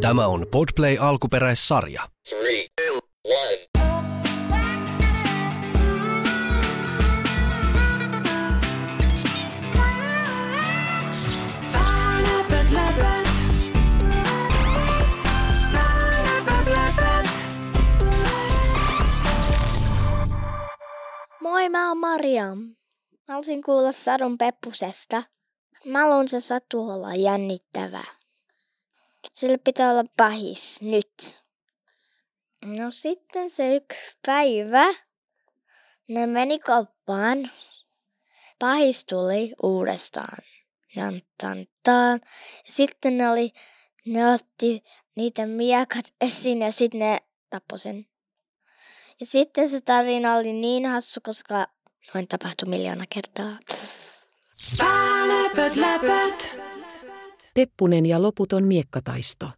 Tämä on Podplay alkuperäissarja. Three, two. Moi, mä oon Mariam. Mä haluaisin kuulla sadun Peppusesta. Mä haluan se satu olla jännittävä. Sille pitää olla pahis nyt. No sitten se yksi päivä. Ne meni kauppaan. Pahis tuli uudestaan. Jan, tan, tan. Sitten ne oli, ne otti niitä miekat esiin ja sitten ne tappoi sen. Ja sitten se tarina oli niin hassu, koska noin tapahtui miljoona kertaa. Läpät, läpät. Peppunen ja loputon miekkataisto.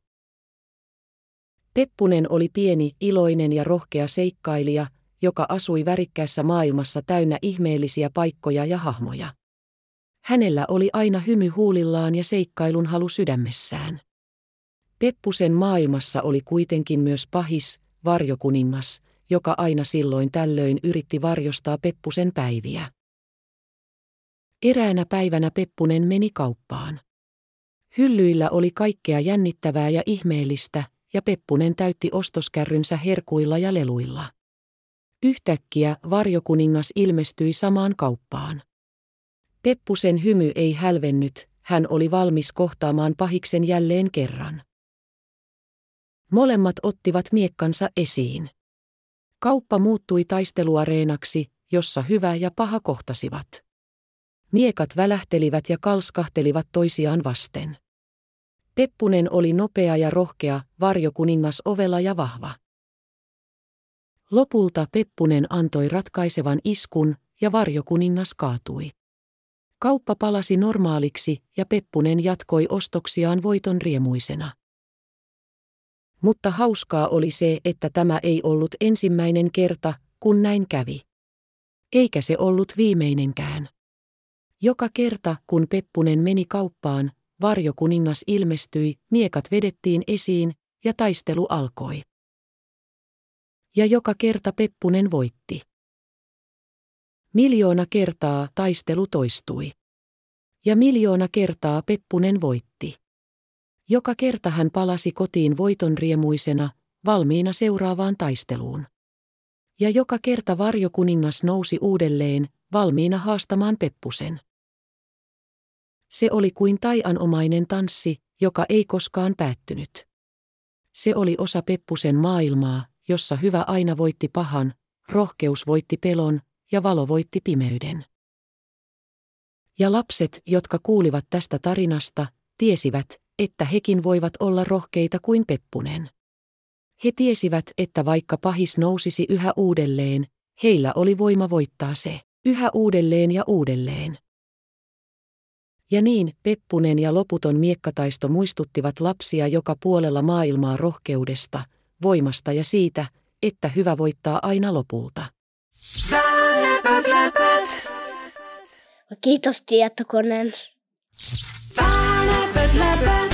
Peppunen oli pieni, iloinen ja rohkea seikkailija, joka asui värikkäässä maailmassa täynnä ihmeellisiä paikkoja ja hahmoja. Hänellä oli aina hymy huulillaan ja seikkailun halu sydämessään. Peppusen maailmassa oli kuitenkin myös pahis, varjokuningas, joka aina silloin tällöin yritti varjostaa Peppusen päiviä. Eräänä päivänä Peppunen meni kauppaan. Hyllyillä oli kaikkea jännittävää ja ihmeellistä, ja Peppunen täytti ostoskärrynsä herkuilla ja leluilla. Yhtäkkiä varjokuningas ilmestyi samaan kauppaan. Peppusen hymy ei hälvennyt, hän oli valmis kohtaamaan pahiksen jälleen kerran. Molemmat ottivat miekkansa esiin. Kauppa muuttui taisteluareenaksi, jossa hyvä ja paha kohtasivat. Miekat välähtelivät ja kalskahtelivat toisiaan vasten. Peppunen oli nopea ja rohkea, varjokuningas ovela ja vahva. Lopulta Peppunen antoi ratkaisevan iskun ja varjokuningas kaatui. Kauppa palasi normaaliksi ja Peppunen jatkoi ostoksiaan voiton riemuisena. Mutta hauskaa oli se, että tämä ei ollut ensimmäinen kerta, kun näin kävi. Eikä se ollut viimeinenkään. Joka kerta, kun Peppunen meni kauppaan, varjokuningas ilmestyi, miekat vedettiin esiin ja taistelu alkoi. Ja joka kerta Peppunen voitti. Miljoona kertaa taistelu toistui. Ja miljoona kertaa Peppunen voitti. Joka kerta hän palasi kotiin voiton riemuisena, valmiina seuraavaan taisteluun. Ja joka kerta varjokuningas nousi uudelleen, valmiina haastamaan Peppusen. Se oli kuin taianomainen tanssi, joka ei koskaan päättynyt. Se oli osa Peppusen maailmaa, jossa hyvä aina voitti pahan, rohkeus voitti pelon ja valo voitti pimeyden. Ja lapset, jotka kuulivat tästä tarinasta, tiesivät, että hekin voivat olla rohkeita kuin Peppunen. He tiesivät, että vaikka pahis nousisi yhä uudelleen, heillä oli voima voittaa se, yhä uudelleen ja uudelleen. Ja niin, Peppunen ja loputon miekkataisto muistuttivat lapsia joka puolella maailmaa rohkeudesta, voimasta ja siitä, että hyvä voittaa aina lopulta. Läpät, läpät. Kiitos tietokoneen. Läpät, läpät.